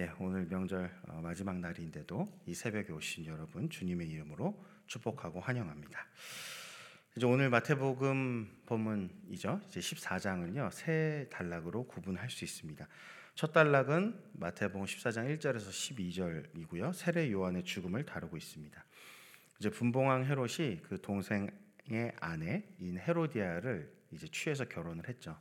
예, 오늘 명절 어, 마지막 날인데도 이 새벽에 오신 여러분 주님의 이름으로 축복하고 환영합니다. 이제 오늘 마태복음 본문이죠. 이제 14장을요 세 단락으로 구분할 수 있습니다. 첫 단락은 마태복음 14장 1절에서 12절이고요. 세례 요한의 죽음을 다루고 있습니다. 이제 분봉왕 헤롯이 그 동생의 아내인 헤로디아를 이제 취해서 결혼을 했죠.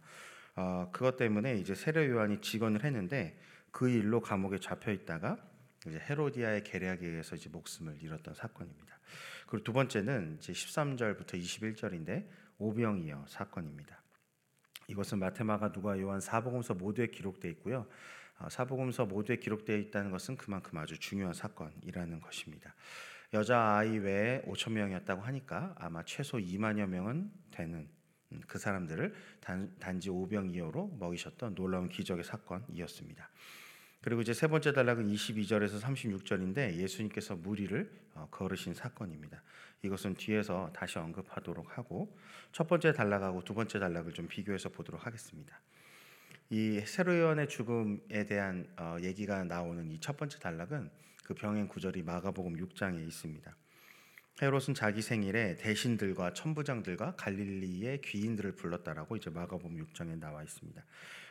어, 그것 때문에 이제 세례 요한이 직언을 했는데 그 일로 감옥에 잡혀 있다가 이제 헤로디아의 계략에 의해서 이제 목숨을 잃었던 사건입니다. 그리고 두 번째는 이제 13절부터 21절인데 오병이어 사건입니다. 이것은 마테마가 누가 요한 사복음서 모두에 기록되어 있고요. 어, 사복음서 모두에 기록되어 있다는 것은 그만큼 아주 중요한 사건이라는 것입니다. 여자 아이 외에 5천 명이었다고 하니까 아마 최소 2만여 명은 되는 음, 그 사람들을 단, 단지 오병이어로 먹이셨던 놀라운 기적의 사건이었습니다. 그리고 이제 세 번째 단락은 22절에서 36절인데 예수님께서 무리를 어, 걸으신 사건입니다. 이것은 뒤에서 다시 언급하도록 하고 첫 번째 단락하고 두 번째 단락을 좀 비교해서 보도록 하겠습니다. 이 세로연의 죽음에 대한 어, 얘기가 나오는 이 첫 번째 단락은 그 병행 구절이 마가복음 6장에 있습니다. 헤롯은 자기 생일에 대신들과 천부장들과 갈릴리의 귀인들을 불렀다라고 이제 마가복음 6장에 나와 있습니다.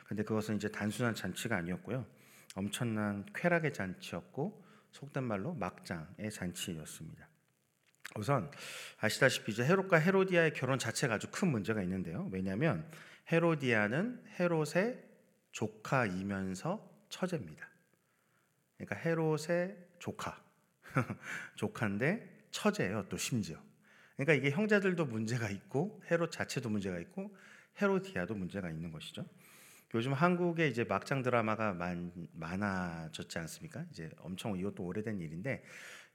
근데 그것은 이제 단순한 잔치가 아니었고요. 엄청난 쾌락의 잔치였고 속된 말로 막장의 잔치였습니다. 우선 아시다시피 이제 헤롯과 헤로디아의 결혼 자체가 아주 큰 문제가 있는데요. 왜냐하면 헤로디아는 헤롯의 조카이면서 처제입니다. 그러니까 헤롯의 조카, 조카인데 처제예요. 또 심지어. 그러니까 이게 형제들도 문제가 있고 헤롯 자체도 문제가 있고 헤로디아도 문제가 있는 것이죠. 요즘 한국에 이제 막장 드라마가 많, 많아졌지 않습니까? 이제 엄청 이것도 오래된 일인데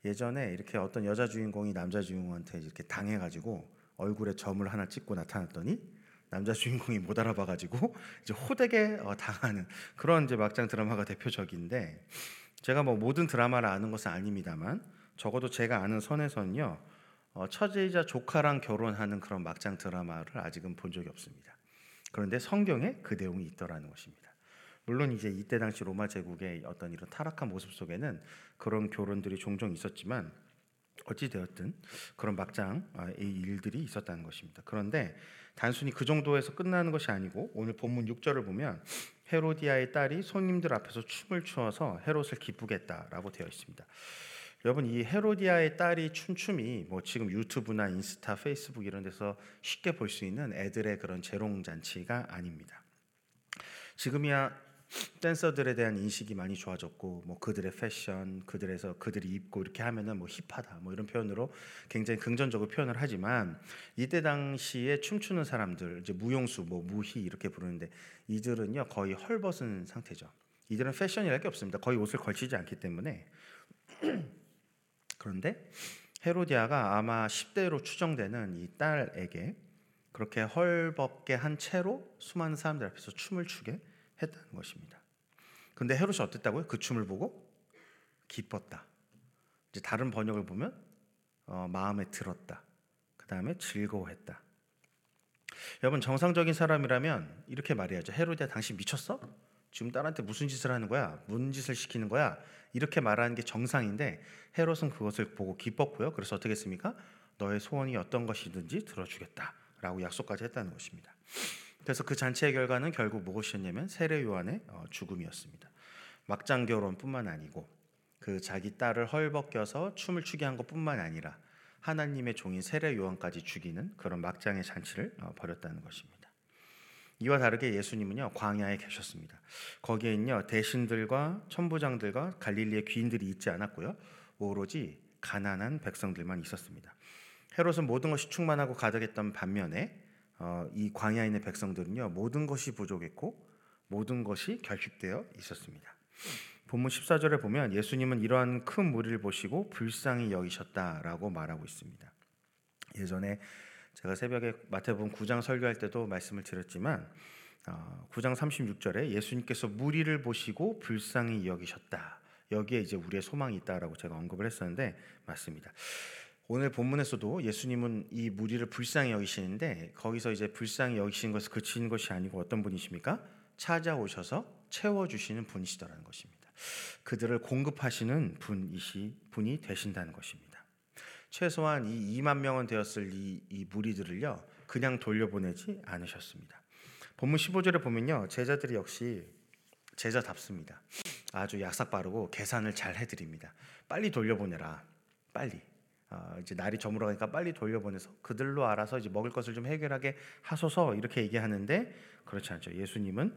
예전에 이렇게 어떤 여자 주인공이 남자 주인공한테 이렇게 당해가지고 얼굴에 점을 하나 찍고 나타났더니 남자 주인공이 못 알아봐가지고 이제 호되게 어, 당하는 그런 이제 막장 드라마가 대표적인데 제가 뭐 모든 드라마를 아는 것은 아닙니다만 적어도 제가 아는 선에서는요 어, 처제이자 조카랑 결혼하는 그런 막장 드라마를 아직은 본 적이 없습니다. 그런데 성경에 그 내용이 있더라는 것입니다. 물론 이제 이때 당시 로마 제국의 어떤 이런 타락한 모습 속에는 그런 결혼들이 종종 있었지만 어찌 되었든 그런 막장의 일들이 있었다는 것입니다. 그런데 단순히 그 정도에서 끝나는 것이 아니고 오늘 본문 6절을 보면 헤로디아의 딸이 손님들 앞에서 춤을 추어서 헤롯을 기쁘게 했다라고 되어 있습니다. 여러분 이 헤로디아의 딸이 춤춤이 뭐 지금 유튜브나 인스타, 페이스북 이런 데서 쉽게 볼 수 있는 애들의 그런 재롱 잔치가 아닙니다. 지금이야 댄서들에 대한 인식이 많이 좋아졌고 뭐 그들의 패션, 그들에서 그들이 입고 이렇게 하면은 뭐 힙하다 뭐 이런 표현으로 굉장히 긍정적으로 표현을 하지만 이때 당시에 춤추는 사람들 이제 무용수 뭐 무희 이렇게 부르는데 이들은요 거의 헐벗은 상태죠. 이들은 패션이랄 게 없습니다. 거의 옷을 걸치지 않기 때문에 그런데 헤로디아가 아마 10대로 추정되는 이 딸에게 그렇게 헐벗게 한 채로 수많은 사람들 앞에서 춤을 추게 했다는 것입니다. 근데 헤롯이 어땠다고요? 그 춤을 보고 기뻤다. 이제 다른 번역을 보면 어, 마음에 들었다. 그 다음에 즐거워했다. 여러분 정상적인 사람이라면 이렇게 말해야죠. 헤로디아 당신 미쳤어? 지금 딸한테 무슨 짓을 하는 거야? 무슨 짓을 시키는 거야? 이렇게 말하는 게 정상인데 헤롯은 그것을 보고 기뻤고요. 그래서 어떻게 했습니까? 너의 소원이 어떤 것이든지 들어주겠다라고 약속까지 했다는 것입니다. 그래서 그 잔치의 결과는 결국 무엇이었냐면 세례 요한의 어, 죽음이었습니다. 막장 결혼뿐만 아니고 그 자기 딸을 헐벗겨서 춤을 추게 한 것뿐만 아니라 하나님의 종인 세례 요한까지 죽이는 그런 막장의 잔치를 어, 벌였다는 것입니다. 이와 다르게 예수님은요 광야에 계셨습니다. 거기에는요 대신들과 천부장들과 갈릴리의 귀인들이 있지 않았고요 오로지 가난한 백성들만 있었습니다. 헤롯은 모든 것이 충만하고 가득했던 반면에 어, 이 광야에 있는 백성들은요 모든 것이 부족했고 모든 것이 결핍되어 있었습니다. 본문 14절에 보면 예수님은 이러한 큰 무리를 보시고 불쌍히 여기셨다라고 말하고 있습니다. 예전에 제가 새벽에 마태복음 9장 설교할 때도 말씀을 드렸지만 9장 어, 36절에 예수님께서 무리를 보시고 불쌍히 여기셨다. 여기에 이제 우리의 소망이 있다라고 제가 언급을 했었는데 맞습니다. 오늘 본문에서도 예수님은 이 무리를 불쌍히 여기시는데 거기서 이제 불쌍히 여기시는 것을 그치는 것이 아니고 어떤 분이십니까? 찾아오셔서 채워 주시는 분이시더라는 것입니다. 그들을 공급하시는 분이시 분이 되신다는 것입니다. 최소한 이 2만 명은 되었을 이, 이 무리들을요 그냥 돌려보내지 않으셨습니다. 본문 15절에 보면요 제자들이 역시 제자답습니다. 아주 약삭 빠르고 계산을 잘 해드립니다. 빨리 돌려보내라. 빨리. 어, 이제 날이 저물어가니까 빨리 돌려보내서 그들로 알아서 이제 먹을 것을 좀 해결하게 하소서 이렇게 얘기하는데 그렇지 않죠. 예수님은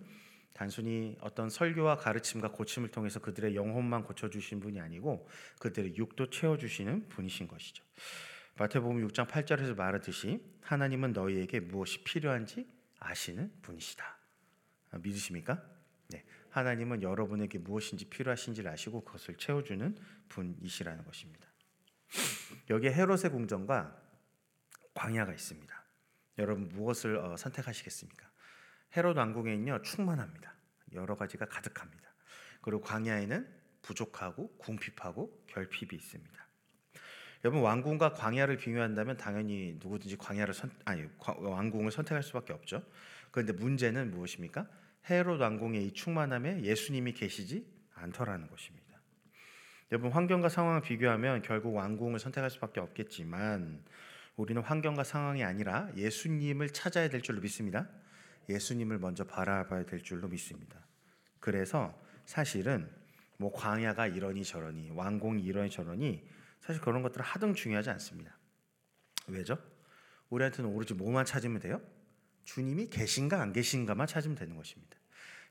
단순히 어떤 설교와 가르침과 고침을 통해서 그들의 영혼만 고쳐주신 분이 아니고 그들의 육도 채워주시는 분이신 것이죠. 마태복음 6장 8절에서 말하듯이 하나님은 너희에게 무엇이 필요한지 아시는 분이시다. 아, 믿으십니까? 네. 하나님은 여러분에게 무엇인지 필요하신지를 아시고 그것을 채워주는 분이시라는 것입니다. 여기에 헤롯의 궁전과 광야가 있습니다. 여러분 무엇을 어, 선택하시겠습니까? 헤롯 왕궁에는요 충만합니다. 여러 가지가 가득합니다. 그리고 광야에는 부족하고 궁핍하고 결핍이 있습니다. 여러분 왕궁과 광야를 비교한다면 당연히 누구든지 광야를 선 아니 왕궁을 선택할 수밖에 없죠. 그런데 문제는 무엇입니까? 헤롯 왕궁의 이 충만함에 예수님이 계시지 않더라는 것입니다. 여러분 환경과 상황을 비교하면 결국 왕궁을 선택할 수밖에 없겠지만 우리는 환경과 상황이 아니라 예수님을 찾아야 될 줄로 믿습니다. 예수님을 먼저 바라봐야 될 줄로 믿습니다. 그래서 사실은 뭐 광야가 이러니 저러니 왕궁이 이러니 저러니 사실 그런 것들은 하등 중요하지 않습니다. 왜죠? 우리한테는 오로지 뭐만 찾으면 돼요? 주님이 계신가 안 계신가만 찾으면 되는 것입니다.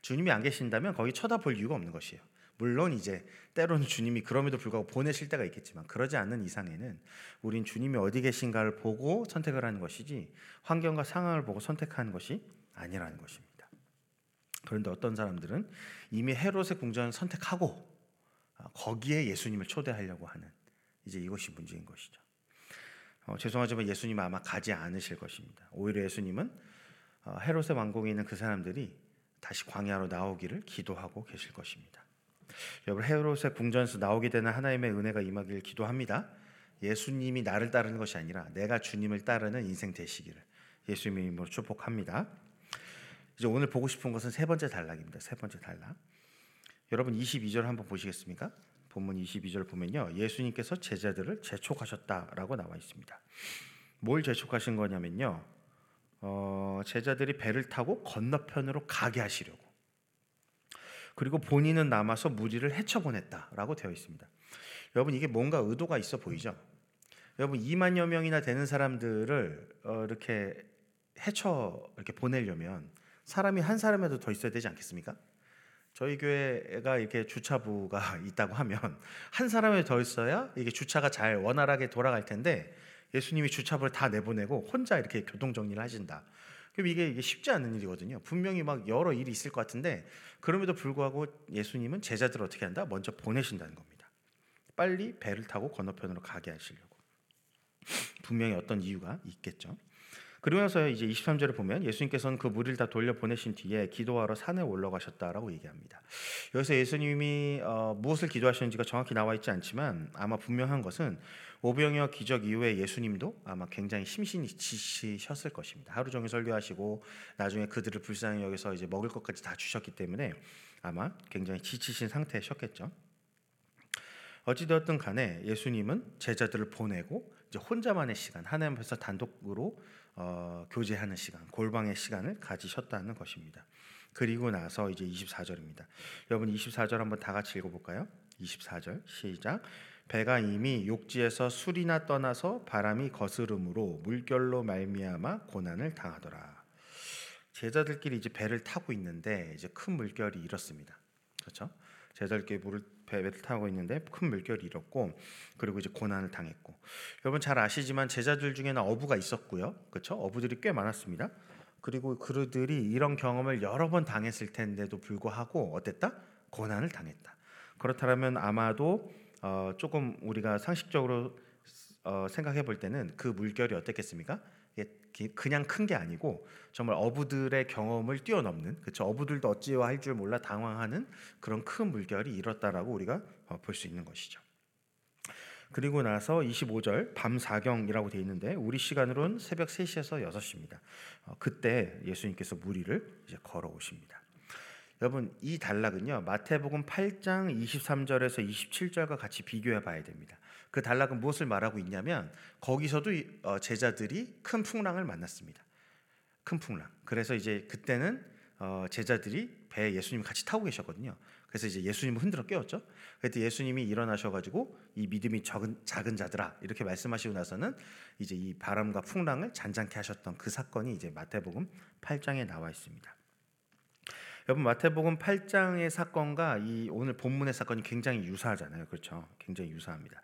주님이 안 계신다면 거기 쳐다볼 이유가 없는 것이에요. 물론 이제 때로는 주님이 그럼에도 불구하고 보내실 때가 있겠지만 그러지 않는 이상에는 우린 주님이 어디 계신가를 보고 선택을 하는 것이지 환경과 상황을 보고 선택하는 것이 아니라는 것입니다. 그런데 어떤 사람들은 이미 헤롯의 궁전을 선택하고 아, 거기에 예수님을 초대하려고 하는 이제 이것이 문제인 것이죠. 어, 죄송하지만 예수님 아마 가지 않으실 것입니다. 오히려 예수님은 어, 헤롯의 왕궁에 있는 그 사람들이 다시 광야로 나오기를 기도하고 계실 것입니다. 여러분 헤롯의 궁전에서 나오게 되는 하나님의 은혜가 임하길 기도합니다. 예수님이 나를 따르는 것이 아니라 내가 주님을 따르는 인생 되시기를 예수님의 이름으로 축복합니다. 이제 오늘 보고 싶은 것은 세 번째 단락입니다. 세 번째 단락. 여러분 22절 한번 보시겠습니까? 본문 22절 보면요. 예수님께서 제자들을 재촉하셨다라고 나와 있습니다. 뭘 재촉하신 거냐면요. 어, 제자들이 배를 타고 건너편으로 가게 하시려고. 그리고 본인은 남아서 무리를 헤쳐보냈다라고 되어 있습니다. 여러분 이게 뭔가 의도가 있어 보이죠? 여러분 2만여 명이나 되는 사람들을 어, 이렇게 헤쳐 이렇게 보내려면 사람이 한 사람이라도 더 있어야 되지 않겠습니까? 저희 교회가 이렇게 주차부가 있다고 하면 한 사람이 더 있어야 이게 주차가 잘 원활하게 돌아갈 텐데 예수님이 주차부를 다 내보내고 혼자 이렇게 교통 정리를 하신다. 그럼 이게, 이게 쉽지 않은 일이거든요. 분명히 막 여러 일이 있을 것 같은데 그럼에도 불구하고 예수님은 제자들을 어떻게 한다? 먼저 보내신다는 겁니다. 빨리 배를 타고 건너편으로 가게 하시려고. 분명히 어떤 이유가 있겠죠. 그러면서 이제 23절을 보면 예수님께서는 그 무리를 다 돌려 보내신 뒤에 기도하러 산에 올라가셨다라고 얘기합니다. 여기서 예수님이 어, 무엇을 기도하셨는지가 정확히 나와 있지 않지만 아마 분명한 것은 오병이어 기적 이후에 예수님도 아마 굉장히 심신이 지치셨을 것입니다. 하루 종일 설교하시고 나중에 그들을 불쌍히 여기서 이제 먹을 것까지 다 주셨기 때문에 아마 굉장히 지치신 상태셨겠죠. 어찌되었든 간에 예수님은 제자들을 보내고 이제 혼자만의 시간 하나님 앞에서 단독으로 어, 교제하는 시간, 골방의 시간을 가지셨다는 것입니다. 그리고 나서 이제 24절입니다. 여러분 24절 한번 다 같이 읽어볼까요? 24절 시작. 배가 이미 욕지에서 술이나 떠나서 바람이 거스름으로 물결로 말미암아 고난을 당하더라. 제자들끼리 이제 배를 타고 있는데 이제 큰 물결이 일었습니다. 그렇죠? 제자들끼리 물을 배를 타고 있는데 큰 물결이 일었고 그리고 이제 고난을 당했고 여러분 잘 아시지만 제자들 중에는 어부가 있었고요. 그렇죠? 어부들이 꽤 많았습니다. 그리고 그들이 이런 경험을 여러 번 당했을 텐데도 불구하고 어땠다? 고난을 당했다. 그렇다면 아마도 어, 조금 우리가 상식적으로 어, 생각해 볼 때는 그 물결이 어땠겠습니까? 그냥 큰 게 아니고 정말 어부들의 경험을 뛰어넘는 그렇죠 어부들도 어찌와 할 줄 몰라 당황하는 그런 큰 물결이 일었다라고 우리가 어, 볼수 있는 것이죠. 그리고 나서 25절 밤 사경이라고 되어 있는데 우리 시간으로는 새벽 3시에서 6시입니다. 어, 그때 예수님께서 무리를 이제 걸어오십니다. 여러분 이 단락은요 마태복음 8장 23절에서 27절과 같이 비교해 봐야 됩니다. 그 단락은 무엇을 말하고 있냐면 거기서도 어, 제자들이 큰 풍랑을 만났습니다. 큰 풍랑. 그래서 이제 그때는 어, 제자들이 배에 예수님 같이 타고 계셨거든요. 그래서 이제 예수님을 흔들어 깨웠죠. 그때 예수님이 일어나셔가지고 이 믿음이 적은 작은 자들아 이렇게 말씀하시고 나서는 이제 이 바람과 풍랑을 잔잔케 하셨던 그 사건이 이제 마태복음 8장에 나와 있습니다. 여러분 마태복음 8장의 사건과 이 오늘 본문의 사건이 굉장히 유사하잖아요. 그렇죠? 굉장히 유사합니다.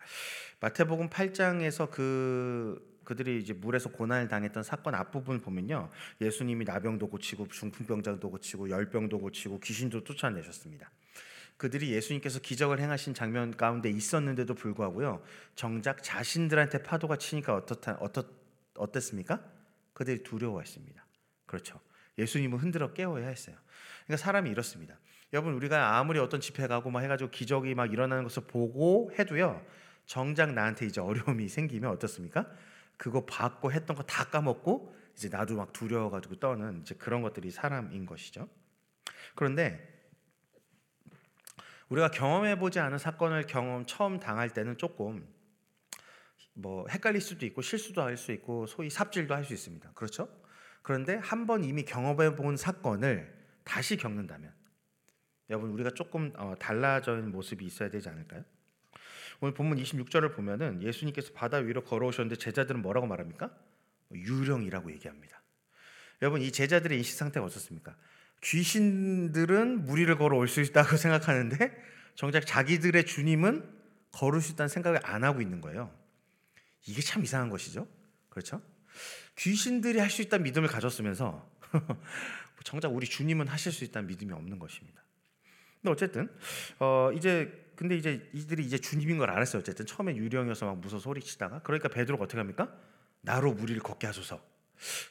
마태복음 8장에서 그 그들이 이제 물에서 고난을 당했던 사건 앞부분 보면요. 예수님이 나병도 고치고 중풍병자도 고치고 열병도 고치고 귀신도 쫓아내셨습니다. 그들이 예수님께서 기적을 행하신 장면 가운데 있었는데도 불구하고요. 정작 자신들한테 파도가 치니까 어떻다 어떻 어땠습니까? 그들이 두려워했습니다. 그렇죠. 예수님을 흔들어 깨워야 했어요. 그러니까 사람이 이렇습니다. 여러분 우리가 아무리 어떤 집회 가고 막 해가지고 기적이 막 일어나는 것을 보고 해도요. 정작 나한테 이제 어려움이 생기면 어떻습니까? 그거 받고 했던 거 다 까먹고 이제 나도 막 두려워가지고 떠는 이제 그런 것들이 사람인 것이죠. 그런데 우리가 경험해 보지 않은 사건을 경험 처음 당할 때는 조금 뭐 헷갈릴 수도 있고 실수도 할 수 있고 소위 삽질도 할 수 있습니다. 그렇죠? 그런데 한 번 이미 경험해 본 사건을 다시 겪는다면 여러분 우리가 조금 어, 달라져 있는 모습이 있어야 되지 않을까요? 오늘 본문 26절을 보면은 예수님께서 바다 위로 걸어오셨는데 제자들은 뭐라고 말합니까? 유령이라고 얘기합니다. 여러분 이 제자들의 인식 상태가 어떻습니까? 귀신들은 무리를 걸어올 수 있다고 생각하는데 정작 자기들의 주님은 걸을 수 있다는 생각을 안 하고 있는 거예요. 이게 참 이상한 것이죠. 그렇죠? 귀신들이 할 수 있다는 믿음을 가졌으면서 정작 우리 주님은 하실 수 있다는 믿음이 없는 것입니다. 근데 어쨌든 어 이제 근데 이제 이들이 이제 주님인 걸 알았어요. 어쨌든 처음에 유령이어서 막 무서 소리치다가 그러니까 베드로가 어떻게 합니까? 나로 무리를 걷게 하소서.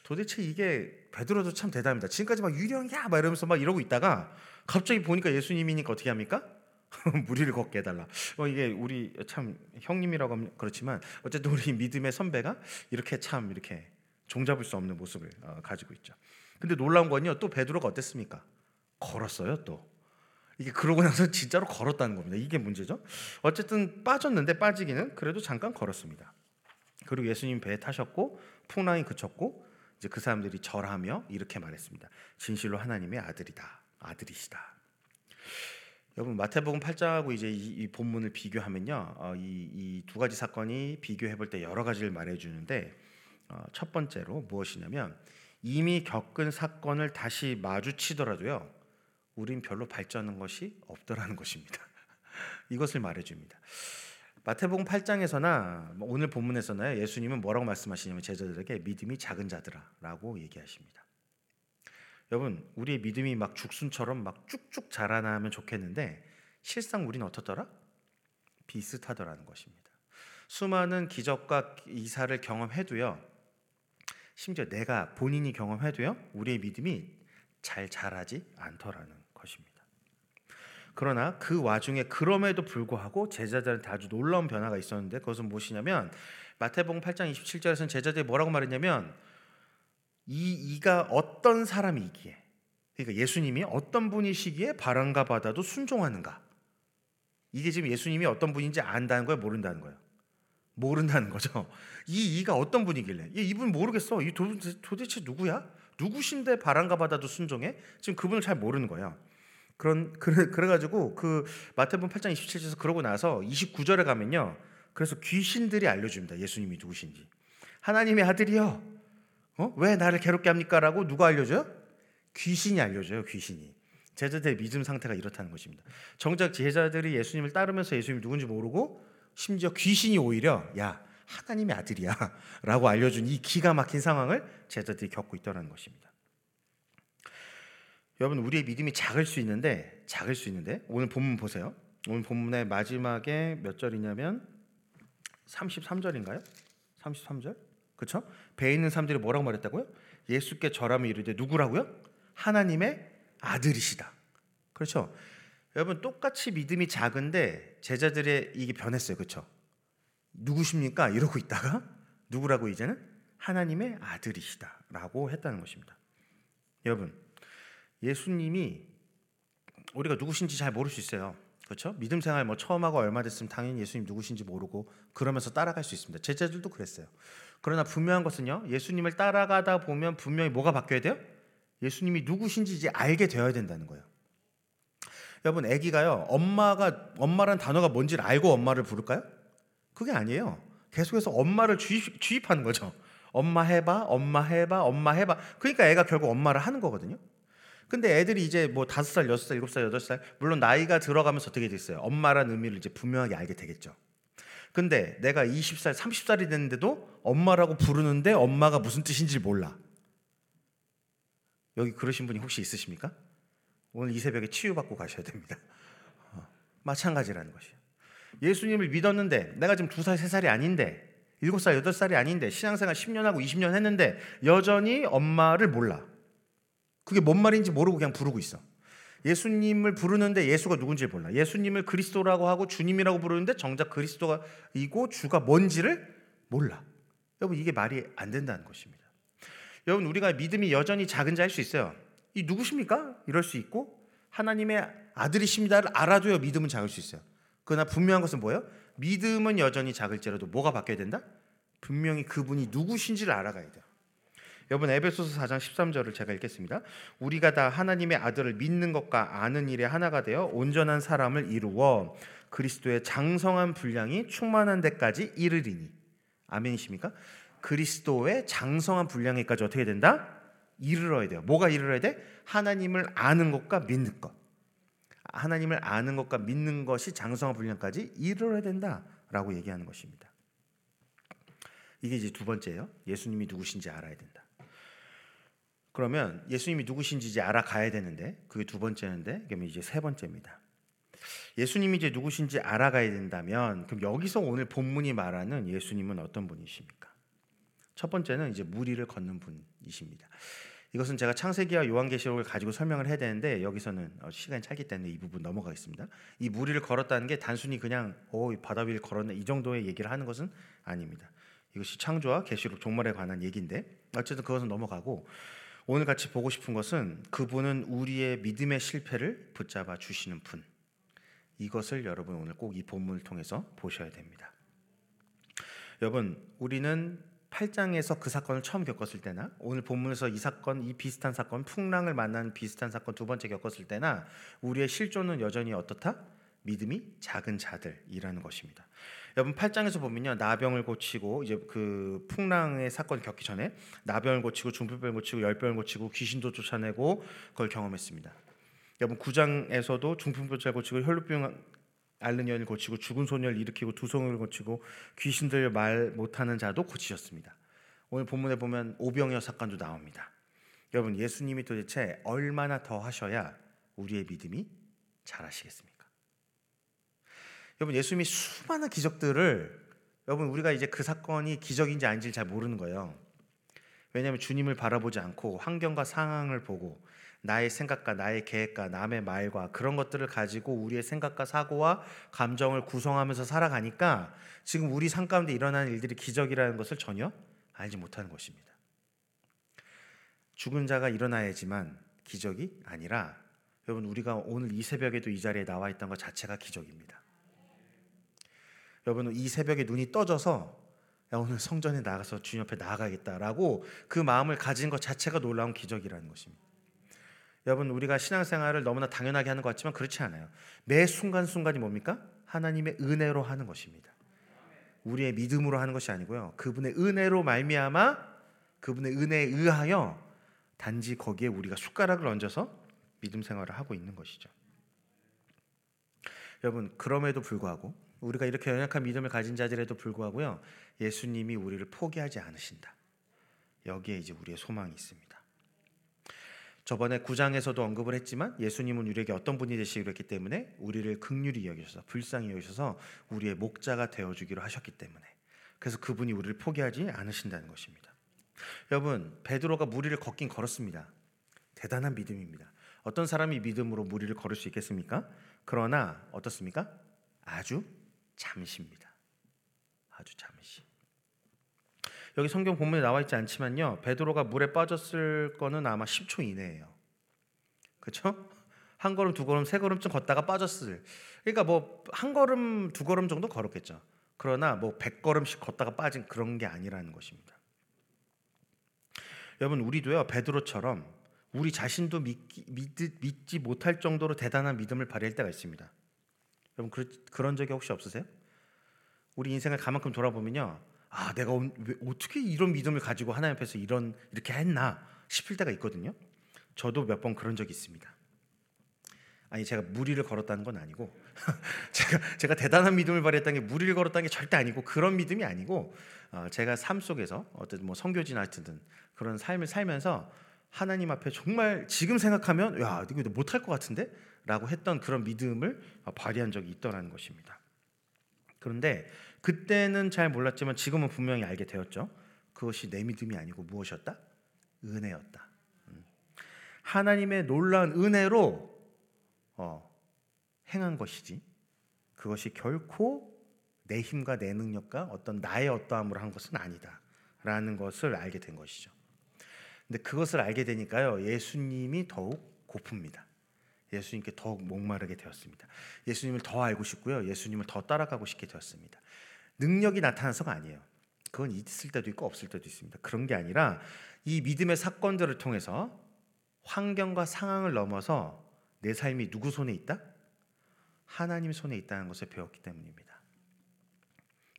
도대체 이게 베드로도 참 대단합니다. 지금까지 막 유령이야 막 이러면서 막 이러고 있다가 갑자기 보니까 예수님이니까 어떻게 합니까? 무리를 걷게 해달라. 어, 이게 우리 참 형님이라고 하면 그렇지만 어쨌든 우리 믿음의 선배가 이렇게 참 이렇게 종잡을 수 없는 모습을 어, 가지고 있죠. 근데 놀라운 건요. 또 베드로가 어땠습니까? 걸었어요 또. 이게 그러고 나서 진짜로 걸었다는 겁니다. 이게 문제죠. 어쨌든 빠졌는데 빠지기는 그래도 잠깐 걸었습니다. 그리고 예수님 배에 타셨고 풍랑이 그쳤고 이제 그 사람들이 절하며 이렇게 말했습니다. 진실로 하나님의 아들이다. 아들이시다. 여러분 마태복음 8장하고 이제 이, 이 본문을 비교하면요, 어, 이두 이 가지 사건이 비교해 볼 때 여러 가지를 말해 주는데 어, 첫 번째로 무엇이냐면 이미 겪은 사건을 다시 마주치더라도요, 우린 별로 발전한 것이 없더라는 것입니다. 이것을 말해줍니다. 마태복음 8장에서나 뭐 오늘 본문에서나 예수님은 뭐라고 말씀하시냐면 제자들에게 믿음이 작은 자들아라고 얘기하십니다. 여러분, 우리의 믿음이 막 죽순처럼 막 쭉쭉 자라나면 좋겠는데 실상 우리는 어떻더라? 비슷하더라는 것입니다. 수많은 기적과 이사를 경험해도요. 심지어 내가 본인이 경험해도요. 우리의 믿음이 잘 자라지 않더라는 것입니다. 그러나 그 와중에 그럼에도 불구하고 제자들한테 아주 놀라운 변화가 있었는데 그것은 무엇이냐면 마태복음 8장 27절에서는 제자들이 뭐라고 말했냐면 이 이가 어떤 사람이기에 그러니까 예수님이 어떤 분이시기에 바람과 바다도 순종하는가? 이게 지금 예수님이 어떤 분인지 안다는 거예요? 모른다는 거예요? 모른다는 거죠. 이 이가 어떤 분이길래? 이분 모르겠어. 이 도대체, 도대체 누구야? 누구신데 바람과 바다도 순종해? 지금 그분을 잘 모르는 거예요. 그런 그래 그래 가지고 그 마태복음 8장 27절에서 그러고 나서 29절에 가면요. 그래서 귀신들이 알려 줍니다. 예수님이 누구신지. 하나님의 아들이요. 어? 왜 나를 괴롭게 합니까 라고 누가 알려 줘요? 귀신이 알려 줘요. 귀신이. 제자들의 믿음 상태가 이렇다는 것입니다. 정작 제자들이 예수님을 따르면서 예수님이 누군지 모르고 심지어 귀신이 오히려 야 하나님의 아들이야 라고 알려준 이 기가 막힌 상황을 제자들이 겪고 있다는 것입니다. 여러분 우리의 믿음이 작을 수 있는데 작을 수 있는데 오늘 본문 보세요. 오늘 본문의 마지막에 몇 절이냐면 33절인가요? 33절? 그렇죠? 배에 있는 사람들이 뭐라고 말했다고요? 예수께 절하며 이르되 누구라고요? 하나님의 아들이시다. 그렇죠? 여러분 똑같이 믿음이 작은데 제자들의 이게 변했어요. 그렇죠? 누구십니까? 이러고 있다가 누구라고 이제는 하나님의 아들이시다라고 했다는 것입니다. 여러분 예수님이 우리가 누구신지 잘 모를 수 있어요. 그렇죠? 믿음 생활 뭐 처음 하고 얼마 됐으면 당연히 예수님 누구신지 모르고 그러면서 따라갈 수 있습니다. 제자들도 그랬어요. 그러나 분명한 것은요. 예수님을 따라가다 보면 분명히 뭐가 바뀌어야 돼요? 예수님이 누구신지 이제 알게 되어야 된다는 거예요. 여러분, 아기가요. 엄마가 엄마란 단어가 뭔지를 알고 엄마를 부를까요? 그게 아니에요. 계속해서 엄마를 주입, 주입하는 거죠. 엄마 해봐, 엄마 해봐, 엄마 해봐. 그러니까 애가 결국 엄마를 하는 거거든요. 근데 애들이 이제 뭐 다섯 살, 여섯 살, 일곱 살, 여덟 살 물론 나이가 들어가면서 어떻게 됐어요? 엄마란 의미를 이제 분명하게 알게 되겠죠. 근데 내가 20살, 30살이 됐는데도 엄마라고 부르는데 엄마가 무슨 뜻인지 몰라. 여기 그러신 분이 혹시 있으십니까? 오늘 이 새벽에 치유받고 가셔야 됩니다. 어, 마찬가지라는 것이에요. 예수님을 믿었는데 내가 지금 두 살, 세 살이 아닌데 일곱 살, 여덟 살이 아닌데 신앙생활 10년 하고 20년 했는데 여전히 엄마를 몰라. 그게 뭔 말인지 모르고 그냥 부르고 있어. 예수님을 부르는데 예수가 누군지 몰라. 예수님을 그리스도라고 하고 주님이라고 부르는데 정작 그리스도가 이고 주가 뭔지를 몰라. 여러분 이게 말이 안 된다는 것입니다. 여러분 우리가 믿음이 여전히 작은 자 할 수 있어요. 이 누구십니까? 이럴 수 있고 하나님의 아들이십니다를 알아도요 믿음은 작을 수 있어요. 그러나 분명한 것은 뭐예요? 믿음은 여전히 작을지라도 뭐가 바뀌어야 된다? 분명히 그분이 누구신지를 알아가야 돼요. 여러분 에베소서 4장 13절을 제가 읽겠습니다. 우리가 다 하나님의 아들을 믿는 것과 아는 일에 하나가 되어 온전한 사람을 이루어 그리스도의 장성한 분량이 충만한 데까지 이르리니 아멘이십니까? 그리스도의 장성한 분량에까지 어떻게 된다? 이르러야 돼요. 뭐가 이르러야 돼? 하나님을 아는 것과 믿는 것. 하나님을 아는 것과 믿는 것이 장성한 분량까지 이르러야 된다라고 얘기하는 것입니다. 이게 이제 두 번째예요. 예수님이 누구신지 알아야 된다. 그러면 예수님이 누구신지 이제 알아가야 되는데 그게 두 번째인데 그러면 이제 세 번째입니다. 예수님이 이제 누구신지 알아가야 된다면 그럼 여기서 오늘 본문이 말하는 예수님은 어떤 분이십니까? 첫 번째는 이제 무리를 걷는 분이십니다. 이것은 제가 창세기와 요한계시록을 가지고 설명을 해야 되는데 여기서는 어, 시간이 짧기 때문에 이 부분 넘어가겠습니다. 이 무리를 걸었다는 게 단순히 그냥 오 어, 바다 위를 걸었네 이 정도의 얘기를 하는 것은 아닙니다. 이것이 창조와 계시록 종말에 관한 얘기인데 어쨌든 그것은 넘어가고 오늘 같이 보고 싶은 것은 그분은 우리의 믿음의 실패를 붙잡아 주시는 분. 이것을 여러분 오늘 꼭 이 본문을 통해서 보셔야 됩니다. 여러분, 우리는 8장에서 그 사건을 처음 겪었을 때나 오늘 본문에서 이 사건, 이 비슷한 사건, 풍랑을 만난 비슷한 사건 두 번째 겪었을 때나 우리의 실존은 여전히 어떻다? 믿음이 작은 자들이라는 것입니다. 여러분 8장에서 보면요. 나병을 고치고 이제 그 풍랑의 사건을 겪기 전에 나병을 고치고 중풍병을 고치고 열병을 고치고 귀신도 쫓아내고 그걸 경험했습니다. 여러분 9장에서도 중풍병을 고치고 혈루병 앓는 여인을 고치고 죽은 소녀를 일으키고 두성을 고치고 귀신들 말 못하는 자도 고치셨습니다. 오늘 본문에 보면 오병이어 사건도 나옵니다. 여러분 예수님이 도대체 얼마나 더 하셔야 우리의 믿음이 잘하시겠습니까? 여러분 예수님이 수많은 기적들을 여러분 우리가 이제 그 사건이 기적인지 아닌지 잘 모르는 거예요. 왜냐하면 주님을 바라보지 않고 환경과 상황을 보고 나의 생각과 나의 계획과 남의 말과 그런 것들을 가지고 우리의 생각과 사고와 감정을 구성하면서 살아가니까 지금 우리 삶 가운데 일어나는 일들이 기적이라는 것을 전혀 알지 못하는 것입니다. 죽은 자가 일어나야지만 기적이 아니라 여러분 우리가 오늘 이 새벽에도 이 자리에 나와 있던 것 자체가 기적입니다. 여러분 이 새벽에 눈이 떠져서 야, 오늘 성전에 나가서 주님 옆에 나가겠다라고 그 마음을 가진 것 자체가 놀라운 기적이라는 것입니다. 여러분 우리가 신앙생활을 너무나 당연하게 하는 것 같지만 그렇지 않아요. 매 순간순간이 뭡니까? 하나님의 은혜로 하는 것입니다. 우리의 믿음으로 하는 것이 아니고요. 그분의 은혜로 말미암아 그분의 은혜에 의하여 단지 거기에 우리가 숟가락을 얹어서 믿음 생활을 하고 있는 것이죠. 여러분 그럼에도 불구하고 우리가 이렇게 연약한 믿음을 가진 자들에도 불구하고요. 예수님이 우리를 포기하지 않으신다. 여기에 이제 우리의 소망이 있습니다. 저번에 9장에서도 언급을 했지만 예수님은 우리에게 어떤 분이 되시기로 했기 때문에 우리를 극률히 여기셔서 불쌍히 여기셔서 우리의 목자가 되어 주기로 하셨기 때문에 그래서 그분이 우리를 포기하지 않으신다는 것입니다. 여러분, 베드로가 무리를 걷긴 걸었습니다. 대단한 믿음입니다. 어떤 사람이 믿음으로 무리를 걸을 수 있겠습니까? 그러나 어떻습니까? 아주 잠시입니다. 아주 잠시. 여기 성경 본문에 나와 있지 않지만요. 베드로가 물에 빠졌을 거는 아마 10초 이내예요. 그렇죠? 한 걸음 두 걸음 세 걸음쯤 걷다가 빠졌을. 그러니까 뭐 한 걸음 두 걸음 정도 걸었겠죠. 그러나 뭐백 걸음씩 걷다가 빠진 그런 게 아니라는 것입니다. 여러분 우리도요 베드로처럼 우리 자신도 믿기, 믿, 믿지 못할 정도로 대단한 믿음을 발휘할 때가 있습니다. 여러분 그, 그런 적이 혹시 없으세요? 우리 인생을 가만큼 돌아보면요, 아 내가 왜, 어떻게 이런 믿음을 가지고 하나님 앞에서 이런 이렇게 했나 싶을 때가 있거든요. 저도 몇 번 그런 적이 있습니다. 아니 제가 무리를 걸었다는 건 아니고 제가 제가 대단한 믿음을 발휘했다는 게 무리를 걸었다는 게 절대 아니고 그런 믿음이 아니고 어, 제가 삶 속에서 어떤 뭐 성교진 하여튼 그런 삶을 살면서 하나님 앞에 정말 지금 생각하면 야 이거 못할 것 같은데 라고 했던 그런 믿음을 발휘한 적이 있더라는 것입니다. 그런데 그때는 잘 몰랐지만 지금은 분명히 알게 되었죠. 그것이 내 믿음이 아니고 무엇이었다? 은혜였다. 음. 하나님의 놀라운 은혜로 어, 행한 것이지 그것이 결코 내 힘과 내 능력과 어떤 나의 어떠함으로 한 것은 아니다라는 것을 알게 된 것이죠. 근데 그것을 알게 되니까요. 예수님이 더욱 고픕니다. 예수님께 더욱 목마르게 되었습니다. 예수님을 더 알고 싶고요. 예수님을 더 따라가고 싶게 되었습니다. 능력이 나타나서가 아니에요. 그건 있을 때도 있고 없을 때도 있습니다. 그런 게 아니라 이 믿음의 사건들을 통해서 환경과 상황을 넘어서 내 삶이 누구 손에 있다? 하나님 손에 있다는 것을 배웠기 때문입니다.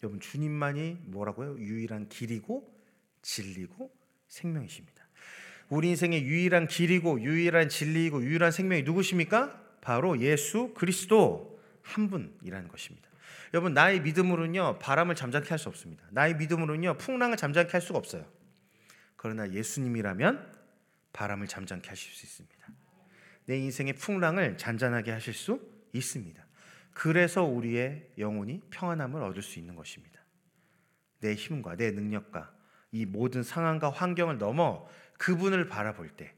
여러분 주님만이 뭐라고요? 유일한 길이고 진리고 생명이십니다. 우리 인생의 유일한 길이고 유일한 진리이고 유일한 생명이 누구십니까? 바로 예수 그리스도 한 분이라는 것입니다. 여러분 나의 믿음으로는요 바람을 잠잠케 할 수 없습니다. 나의 믿음으로는요 풍랑을 잠잠케 할 수가 없어요. 그러나 예수님이라면 바람을 잠잠케 하실 수 있습니다. 내 인생의 풍랑을 잔잔하게 하실 수 있습니다. 그래서 우리의 영혼이 평안함을 얻을 수 있는 것입니다. 내 힘과 내 능력과 이 모든 상황과 환경을 넘어 그분을 바라볼 때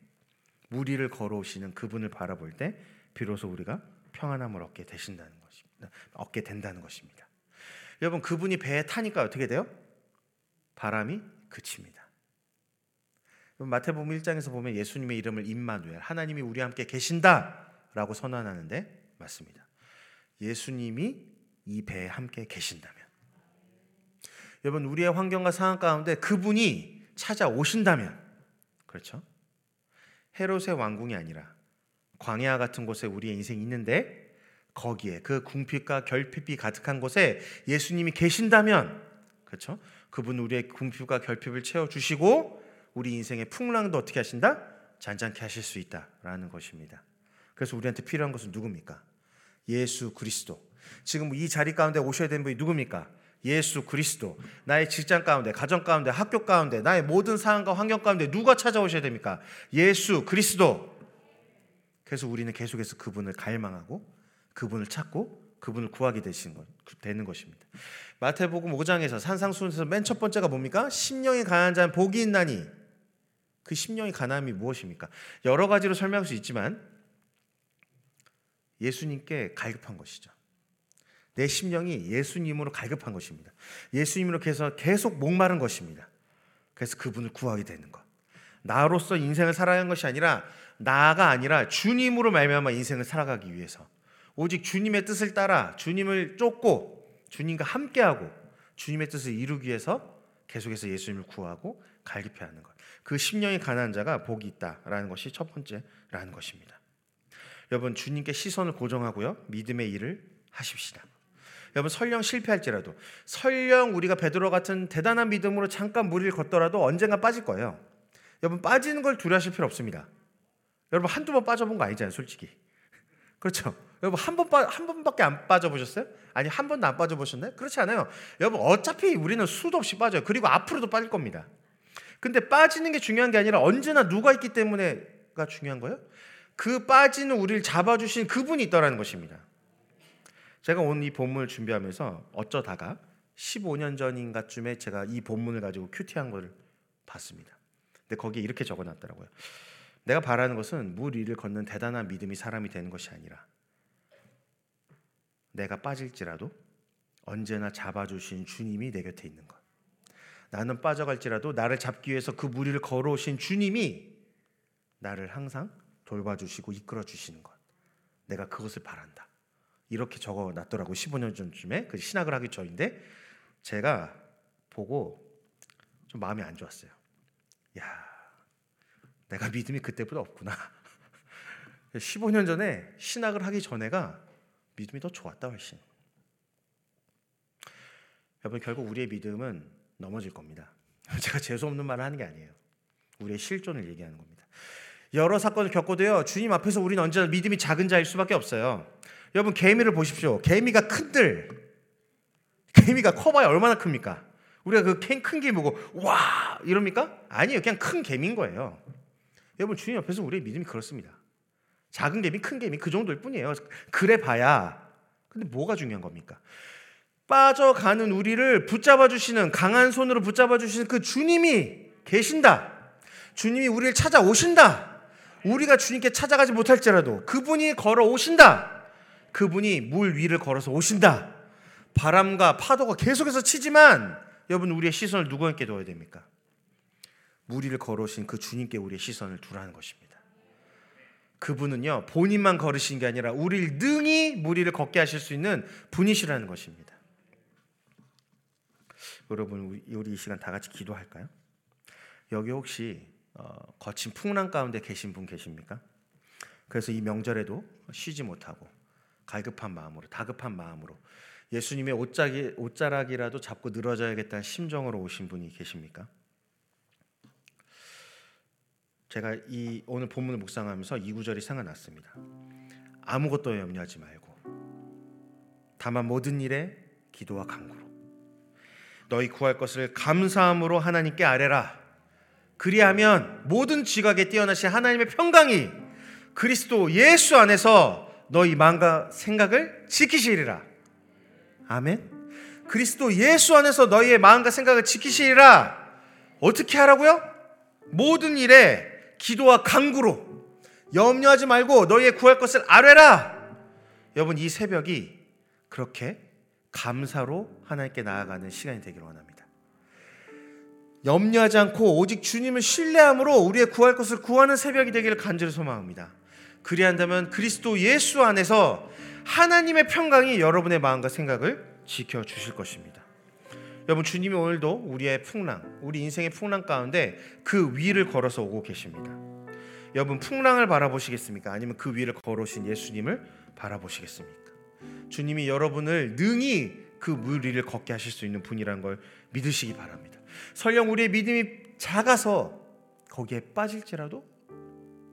무리를 걸어오시는 그분을 바라볼 때 비로소 우리가 평안함을 얻게 되신다는 것입니다. 얻게 된다는 것입니다. 여러분 그분이 배에 타니까 어떻게 돼요? 바람이 그칩니다. 마태복음 1장에서 보면 예수님의 이름을 임마누엘 하나님이 우리와 함께 계신다라고 선언하는데 맞습니다. 예수님이 이 배에 함께 계신다면 여러분 우리의 환경과 상황 가운데 그분이 찾아오신다면 그렇죠? 헤롯의 왕궁이 아니라 광야 같은 곳에 우리의 인생이 있는데 거기에 그 궁핍과 결핍이 가득한 곳에 예수님이 계신다면 그렇죠? 그분 우리의 궁핍과 결핍을 채워 주시고 우리 인생의 풍랑도 어떻게 하신다? 잔잔케 하실 수 있다라는 것입니다. 그래서 우리한테 필요한 것은 누굽니까? 예수 그리스도. 지금 이 자리 가운데 오셔야 되는 분이 누굽니까? 예수 그리스도. 나의 직장 가운데, 가정 가운데, 학교 가운데, 나의 모든 상황과 환경 가운데 누가 찾아오셔야 됩니까? 예수 그리스도. 그래서 우리는 계속해서 그분을 갈망하고 그분을 찾고 그분을 구하게 되는 것입니다. 마태복음 5장에서 산상수훈에서 맨 첫 번째가 뭡니까? 심령이 가난한 자는 복이 있나니 그 심령이 가난함이 무엇입니까? 여러 가지로 설명할 수 있지만 예수님께 갈급한 것이죠. 내 심령이 예수님으로 갈급한 것입니다. 예수님으로 계속 계속 목마른 것입니다. 그래서 그분을 구하게 되는 것. 나로서 인생을 살아가는 것이 아니라 나가 아니라 주님으로 말미암아 인생을 살아가기 위해서 오직 주님의 뜻을 따라 주님을 쫓고 주님과 함께하고 주님의 뜻을 이루기 위해서 계속해서 예수님을 구하고 갈급해하는 것. 그 심령이 가난한 자가 복이 있다라는 것이 첫 번째라는 것입니다. 여러분 주님께 시선을 고정하고요 믿음의 일을 하십시다. 여러분 설령 실패할지라도 설령 우리가 베드로 같은 대단한 믿음으로 잠깐 무리를 걷더라도 언젠가 빠질 거예요. 여러분 빠지는 걸 두려워하실 필요 없습니다. 여러분 한두 번 빠져본 거 아니잖아요, 솔직히. 그렇죠? 여러분 한번 한 번밖에 안 빠져 보셨어요? 아니 한 번도 안 빠져 보셨나요? 그렇지 않아요. 여러분 어차피 우리는 수도 없이 빠져요. 그리고 앞으로도 빠질 겁니다. 근데 빠지는 게 중요한 게 아니라 언제나 누가 있기 때문에가 중요한 거예요. 그 빠지는 우리를 잡아주신 그분이 있다라는 것입니다. 제가 오늘 이 본문을 준비하면서 어쩌다가 15년 전인가쯤에 제가 이 본문을 가지고 큐티한 걸 봤습니다. 근데 거기에 이렇게 적어놨더라고요. 내가 바라는 것은 물 위를 걷는 대단한 믿음이 사람이 되는 것이 아니라 내가 빠질지라도 언제나 잡아주신 주님이 내 곁에 있는 것. 나는 빠져갈지라도 나를 잡기 위해서 그 무리를 걸어오신 주님이 나를 항상 돌봐주시고 이끌어 주시는 것. 내가 그것을 바란다. 이렇게 적어 놨더라고 15년 전쯤에 그 신학을 하기 전인데 제가 보고 좀 마음이 안 좋았어요. 야, 내가 믿음이 그때보다 없구나. 15년 전에 신학을 하기 전에가 믿음이 더 좋았다 훨씬. 여러분 결국 우리의 믿음은 넘어질 겁니다. 제가 재수 없는 말을 하는 게 아니에요. 우리의 실존을 얘기하는 겁니다. 여러 사건을 겪고도요. 주님 앞에서 우리는 언제나 믿음이 작은 자일 수밖에 없어요. 여러분 개미를 보십시오. 개미가 큰들 개미가 커봐야 얼마나 큽니까? 우리가 그큰 개미 보고 와 이럽니까? 아니에요. 그냥 큰 개미인 거예요. 여러분 주님 옆에서 우리의 믿음이 그렇습니다. 작은 개미, 큰 개미 그 정도일 뿐이에요. 그래 봐야. 근데 뭐가 중요한 겁니까? 빠져가는 우리를 붙잡아 주시는 강한 손으로 붙잡아 주시는 그 주님이 계신다. 주님이 우리를 찾아오신다. 우리가 주님께 찾아가지 못할지라도 그분이 걸어 오신다. 그분이 물 위를 걸어서 오신다. 바람과 파도가 계속해서 치지만 여러분 우리의 시선을 누구에게 둬야 됩니까? 물 위를 걸어오신 그 주님께 우리의 시선을 두라는 것입니다. 그분은요 본인만 걸으신 게 아니라 우리를 능히 물 위를 걷게 하실 수 있는 분이시라는 것입니다. 여러분 우리 이 시간 다 같이 기도할까요? 여기 혹시 어, 거친 풍랑 가운데 계신 분 계십니까? 그래서 이 명절에도 쉬지 못하고 갈급한 마음으로 다급한 마음으로 예수님의 옷자기, 옷자락이라도 잡고 늘어져야겠다는 심정으로 오신 분이 계십니까? 제가 이 오늘 본문을 묵상하면서 이 구절이 생각났습니다. 아무것도 염려하지 말고 다만 모든 일에 기도와 간구로 너희 구할 것을 감사함으로 하나님께 아뢰라. 그리하면 모든 지각에 뛰어나신 하나님의 평강이 그리스도 예수 안에서 너희 마음과 생각을 지키시리라. 아멘. 그리스도 예수 안에서 너희의 마음과 생각을 지키시리라. 어떻게 하라고요? 모든 일에 기도와 간구로 염려하지 말고 너희의 구할 것을 아뢰라. 여러분 이 새벽이 그렇게 감사로 하나님께 나아가는 시간이 되기를 원합니다. 염려하지 않고 오직 주님을 신뢰함으로 우리의 구할 것을 구하는 새벽이 되기를 간절히 소망합니다. 그리한다면 그리스도 예수 안에서 하나님의 평강이 여러분의 마음과 생각을 지켜 주실 것입니다. 여러분 주님이 오늘도 우리의 풍랑, 우리 인생의 풍랑 가운데 그 위를 걸어서 오고 계십니다. 여러분 풍랑을 바라보시겠습니까? 아니면 그 위를 걸어오신 예수님을 바라보시겠습니까? 주님이 여러분을 능히 그물 위를 걷게 하실 수 있는 분이라는 걸 믿으시기 바랍니다. 설령 우리의 믿음이 작아서 거기에 빠질지라도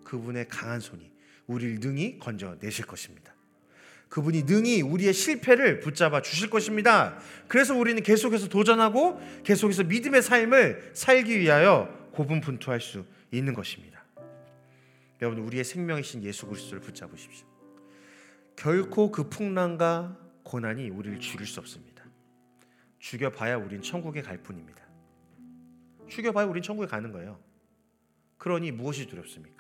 그분의 강한 손이 우리를 능히 건져내실 것입니다. 그분이 능히 우리의 실패를 붙잡아 주실 것입니다. 그래서 우리는 계속해서 도전하고 계속해서 믿음의 삶을 살기 위하여 고분분투할 수 있는 것입니다. 여러분 우리의 생명이신 예수 그리스도를 붙잡으십시오. 결코 그 풍랑과 고난이 우리를 죽일 수 없습니다. 죽여봐야 우린 천국에 갈 뿐입니다. 죽여봐야 우린 천국에 가는 거예요. 그러니 무엇이 두렵습니까?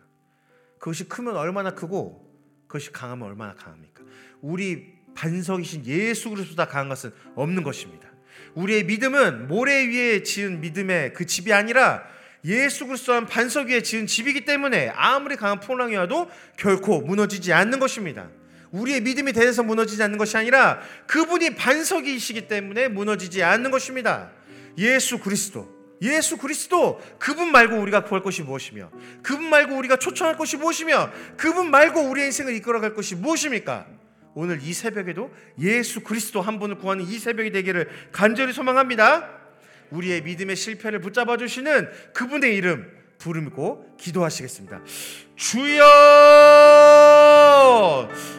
그것이 크면 얼마나 크고 그것이 강하면 얼마나 강합니까? 우리 반석이신 예수 그리스도보다 강한 것은 없는 것입니다. 우리의 믿음은 모래 위에 지은 믿음의 그 집이 아니라 예수 그리스도한 반석 위에 지은 집이기 때문에 아무리 강한 풍랑이 와도 결코 무너지지 않는 것입니다. 우리의 믿음이 대해서 무너지지 않는 것이 아니라 그분이 반석이시기 때문에 무너지지 않는 것입니다. 예수 그리스도. 예수 그리스도 그분 말고 우리가 구할 것이 무엇이며 그분 말고 우리가 초청할 것이 무엇이며 그분 말고 우리의 인생을 이끌어갈 것이 무엇입니까? 오늘 이 새벽에도 예수 그리스도 한 분을 구하는 이 새벽이 되기를 간절히 소망합니다. 우리의 믿음의 실패를 붙잡아 주시는 그분의 이름 부르고 기도하시겠습니다. 주여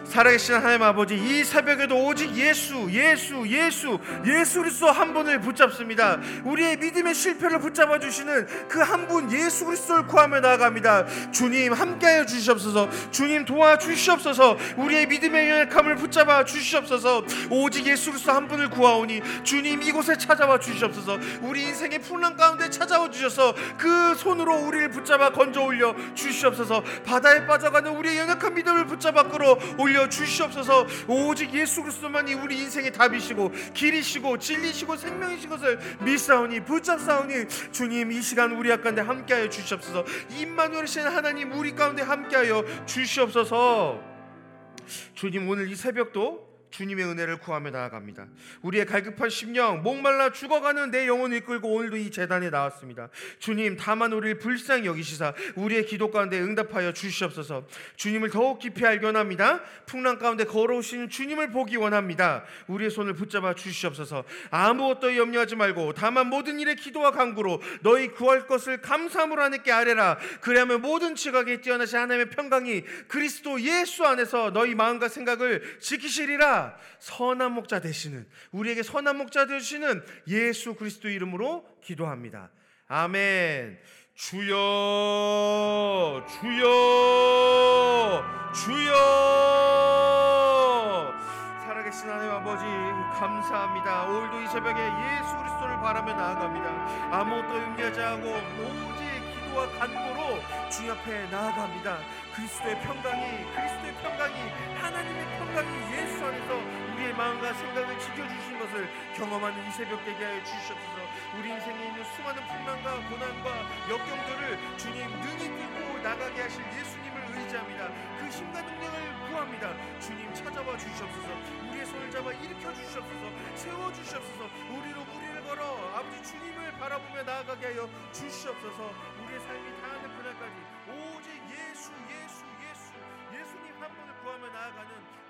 살아계신 하나님 아버지 이 새벽에도 오직 예수 예수 예수 예수 그리스도 한 분을 붙잡습니다. 우리의 믿음의 실패를 붙잡아 주시는 그 한 분 예수 그리스도를 구하며 나아갑니다. 주님 함께하여 주시옵소서. 주님 도와주시옵소서. 우리의 믿음의 연약함을 붙잡아 주시옵소서. 오직 예수 그리스도 한 분을 구하오니 주님 이곳에 찾아와 주시옵소서. 우리 인생의 풍랑 가운데 찾아와 주셔서 그 손으로 우리를 붙잡아 건져 올려 주시옵소서. 바다에 빠져가는 우리의 연약한 믿음을 붙잡아 끌어 올려 주시옵소서. 오직 예수 그리스도만이 우리 인생의 답이시고 길이시고 진리시고 생명이신 것을 믿사오니 붙잡사오니 주님 이 시간 우리 가운데 함께하여 주시옵소서. 임마누엘신 하나님 우리 가운데 함께하여 주시옵소서. 주님 오늘 이 새벽도 주님의 은혜를 구하며 나아갑니다. 우리의 갈급한 심령, 목말라 죽어가는 내 영혼을 이끌고 오늘도 이 재단에 나왔습니다. 주님, 다만 우리를 불쌍히 여기시사 우리의 기도 가운데 응답하여 주시옵소서. 주님을 더욱 깊이 알기 원합니다. 풍랑 가운데 걸어오시는 주님을 보기 원합니다. 우리의 손을 붙잡아 주시옵소서. 아무것도 염려하지 말고 다만 모든 일에 기도와 간구로 너희 구할 것을 감사함으로 하나님께 아뢰라. 그리하면 모든 지각에 뛰어나신 하나님의 평강이 그리스도 예수 안에서 너희 마음과 생각을 지키시리라. 선한 목자 되시는 우리에게 선한 목자 되시는 예수 그리스도 이름으로 기도합니다. 아멘. 주여, 주여, 주여. 살아계신 하나님 아버지 감사합니다. 오늘도 이 새벽에 예수 그리스도를 바라며 나아갑니다. 아무것도 염려하지 않고 오직 기도와 간구로 주 앞에 나아갑니다. 그리스도의 평강이 그리스도의 평강이 하나님의 평강이 예수 안에서 우리의 마음과 생각을 지켜주신 것을 경험하는 이 새벽 되게 하여 주시옵소서. 우리 인생에 있는 수많은 풍랑과 고난과 역경들을 주님 능히 뚫고 나가게 하실 예수님을 의지합니다. 그 힘과 능력을 구합니다. 주님 찾아와 주시옵소서. 우리의 손을 잡아 일으켜 주시옵소서. 세워 주시옵소서. 우리로 무리를 걸어 아버지 주님을 바라보며 나아가게 하여 주시옵소서. 우리의 삶이 다하는 그날까지 오직 예수 예수 예수 예수님 한 분을 구하며 나아가는